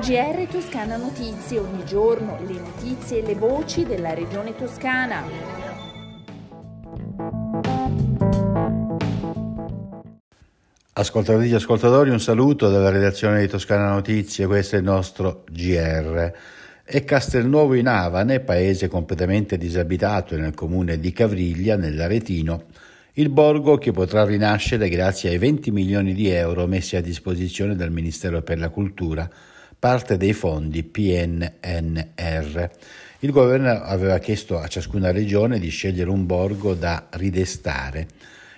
GR Toscana Notizie, ogni giorno le notizie e le voci della regione toscana. Ascoltatrici e ascoltatori, un saluto dalla redazione di Toscana Notizie, questo è il nostro GR. È Castelnuovo in Avane, paese completamente disabitato nel comune di Cavriglia, nell'Aretino, il borgo che potrà rinascere grazie ai 20 milioni di euro messi a disposizione dal Ministero per la Cultura parte dei fondi PNNR. Il governo aveva chiesto a ciascuna regione di scegliere un borgo da ridestare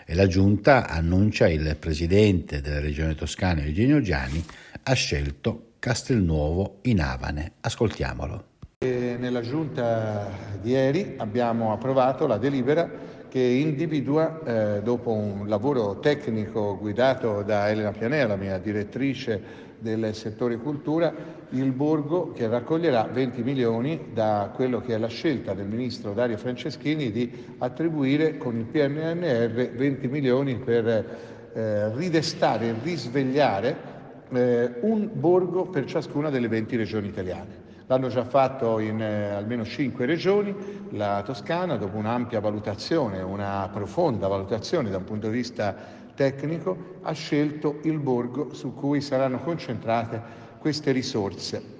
e la giunta, annuncia il presidente della regione toscana Eugenio Giani, ha scelto Castelnuovo in Avane. Ascoltiamolo. E nella giunta di ieri abbiamo approvato la delibera che individua, eh, dopo un lavoro tecnico guidato da Elena Pianella, mia direttrice del settore cultura, il borgo che raccoglierà 20 milioni da quello che è la scelta del ministro Dario Franceschini di attribuire con il PNNR 20 milioni per eh, ridestare risvegliare eh, un borgo per ciascuna delle 20 regioni italiane. L'hanno già fatto in eh, almeno cinque regioni, la Toscana dopo un'ampia valutazione, una profonda valutazione da un punto di vista tecnico ha scelto il borgo su cui saranno concentrate queste risorse.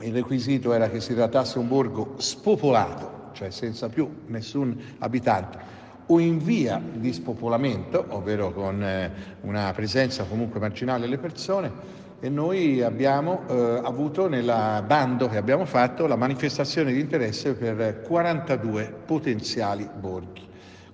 Il requisito era che si trattasse un borgo spopolato, cioè senza più nessun abitante, o in via di spopolamento, ovvero con eh, una presenza comunque marginale delle persone, e noi abbiamo eh, avuto nel bando che abbiamo fatto la manifestazione di interesse per 42 potenziali borghi.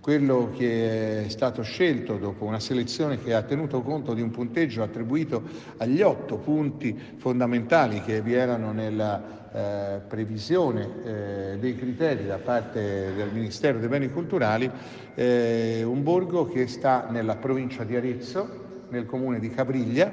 Quello che è stato scelto dopo una selezione che ha tenuto conto di un punteggio attribuito agli otto punti fondamentali che vi erano nella eh, previsione eh, dei criteri da parte del Ministero dei Beni Culturali, eh, un borgo che sta nella provincia di Arezzo, nel comune di Cabriglia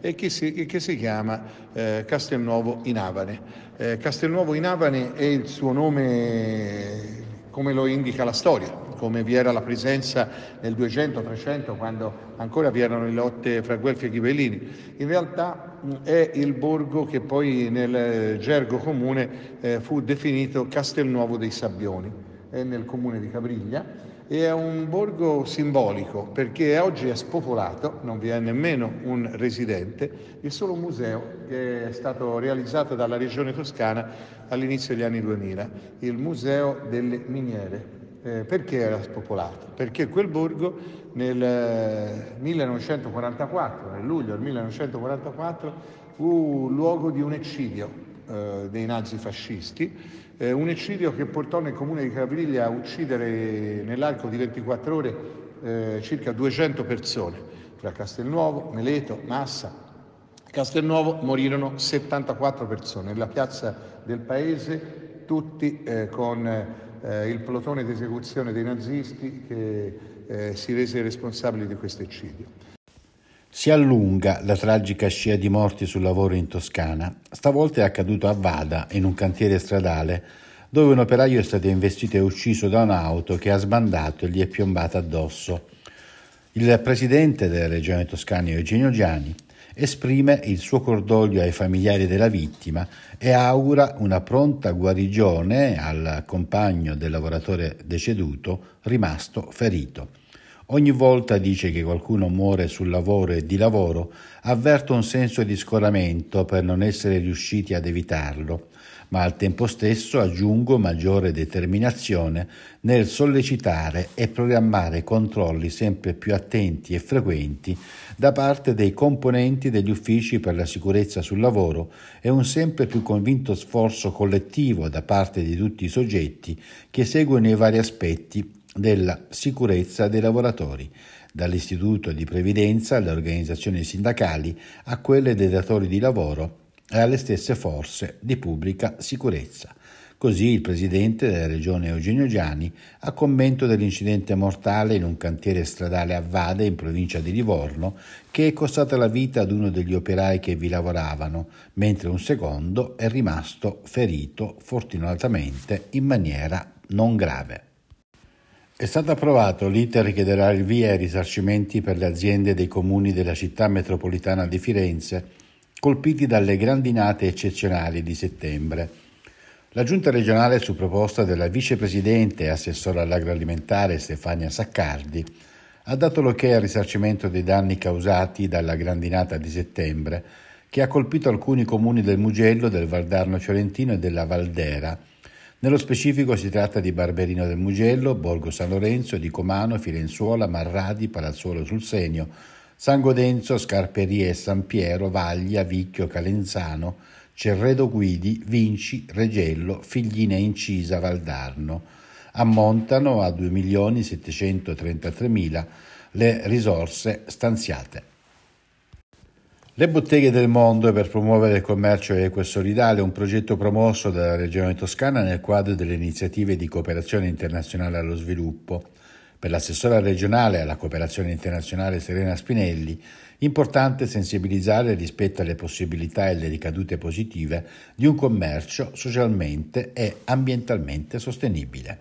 e che si, che si chiama eh, Castelnuovo in Avane. Eh, Castelnuovo in Avane è il suo nome come lo indica la storia, come vi era la presenza nel 200-300 quando ancora vi erano le lotte fra Guelfi e Ghibellini. In realtà è il borgo che poi nel gergo comune eh, fu definito Castelnuovo dei Sabbioni, è nel comune di Cabriglia e è un borgo simbolico perché oggi è spopolato, non vi è nemmeno un residente, è solo museo che è stato realizzato dalla regione toscana all'inizio degli anni 2000, il Museo delle Miniere eh, perché era spopolato? Perché quel borgo nel 1944, eh, nel luglio del 1944, fu luogo di un eccidio eh, dei nazifascisti, eh, un eccidio che portò nel comune di Cavriglia a uccidere nell'arco di 24 ore eh, circa 200 persone, tra Castelnuovo, Meleto, Massa. Castelnuovo morirono 74 persone nella piazza del paese, tutti eh, con eh, il plotone di esecuzione dei nazisti che eh, si rese responsabile di questo eccidio. Si allunga la tragica scia di morti sul lavoro in Toscana. Stavolta è accaduto a Vada, in un cantiere stradale, dove un operaio è stato investito e ucciso da un'auto che ha sbandato e gli è piombata addosso. Il presidente della regione toscana, Eugenio Giani, esprime il suo cordoglio ai familiari della vittima e augura una pronta guarigione al compagno del lavoratore deceduto rimasto ferito. Ogni volta dice che qualcuno muore sul lavoro e di lavoro, avverto un senso di scoramento per non essere riusciti ad evitarlo. Ma al tempo stesso aggiungo maggiore determinazione nel sollecitare e programmare controlli sempre più attenti e frequenti da parte dei componenti degli uffici per la sicurezza sul lavoro e un sempre più convinto sforzo collettivo da parte di tutti i soggetti che seguono i vari aspetti della sicurezza dei lavoratori, dall'istituto di previdenza alle organizzazioni sindacali a quelle dei datori di lavoro e alle stesse forze di pubblica sicurezza. Così il presidente della regione Eugenio Giani, a commento dell'incidente mortale in un cantiere stradale a Vade, in provincia di Livorno, che è costata la vita ad uno degli operai che vi lavoravano, mentre un secondo è rimasto ferito fortunatamente in maniera non grave. È stato approvato l'iter che darà il via ai risarcimenti per le aziende dei comuni della città metropolitana di Firenze colpiti dalle grandinate eccezionali di settembre. La giunta regionale, su proposta della vicepresidente e assessora all'agroalimentare Stefania Saccardi, ha dato l'ok al risarcimento dei danni causati dalla grandinata di settembre che ha colpito alcuni comuni del Mugello, del Valdarno Fiorentino e della Valdera, nello specifico si tratta di Barberino del Mugello, Borgo San Lorenzo, di Comano, Firenzuola, Marradi, Palazzuolo sul Senio, San Godenzo, Scarperie, San Piero, Vaglia, Vicchio, Calenzano, Cerredo Guidi, Vinci, Regello, Figline Incisa, Valdarno. Ammontano a 2.733.000 le risorse stanziate. Le botteghe del mondo per promuovere il commercio equo e solidale, un progetto promosso dalla Regione Toscana nel quadro delle iniziative di cooperazione internazionale allo sviluppo. Per l'assessora regionale alla cooperazione internazionale Serena Spinelli, importante sensibilizzare rispetto alle possibilità e le ricadute positive di un commercio socialmente e ambientalmente sostenibile.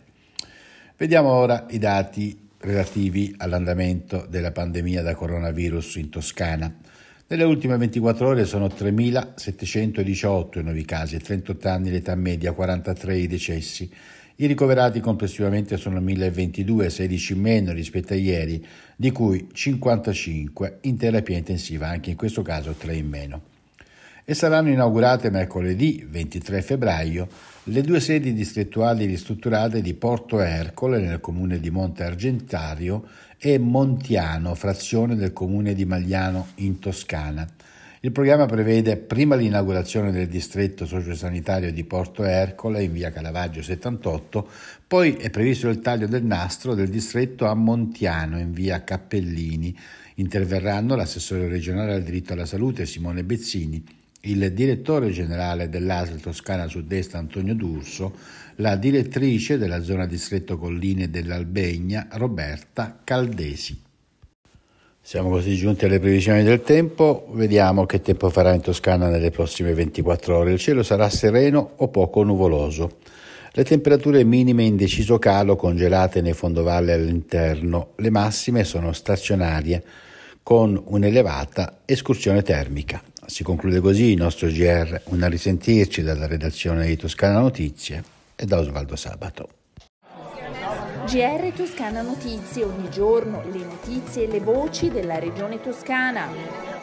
Vediamo ora i dati relativi all'andamento della pandemia da coronavirus in Toscana. Nelle ultime 24 ore sono 3.718 i nuovi casi e 38 anni l'età media, 43 i decessi. I ricoverati complessivamente sono 1.022, 16 in meno rispetto a ieri, di cui 55 in terapia intensiva, anche in questo caso 3 in meno e saranno inaugurate mercoledì 23 febbraio le due sedi distrettuali ristrutturate di Porto Ercole nel comune di Monte Argentario e Montiano, frazione del comune di Magliano in Toscana. Il programma prevede prima l'inaugurazione del distretto sociosanitario di Porto Ercole in via Calavaggio 78, poi è previsto il taglio del nastro del distretto a Montiano in via Cappellini. Interverranno l'assessore regionale al diritto alla salute Simone Bezzini il direttore generale dell'ASL Toscana Sud-Est Antonio D'Urso, la direttrice della zona distretto Colline dell'Albegna Roberta Caldesi. Siamo così giunti alle previsioni del tempo, vediamo che tempo farà in Toscana nelle prossime 24 ore. Il cielo sarà sereno o poco nuvoloso. Le temperature minime in deciso calo congelate nei fondovalle all'interno, le massime sono stazionarie con un'elevata escursione termica. Si conclude così il nostro GR, una risentirci dalla redazione di Toscana Notizie e da Osvaldo Sabato. GR Toscana Notizie, ogni giorno le notizie e le voci della regione toscana.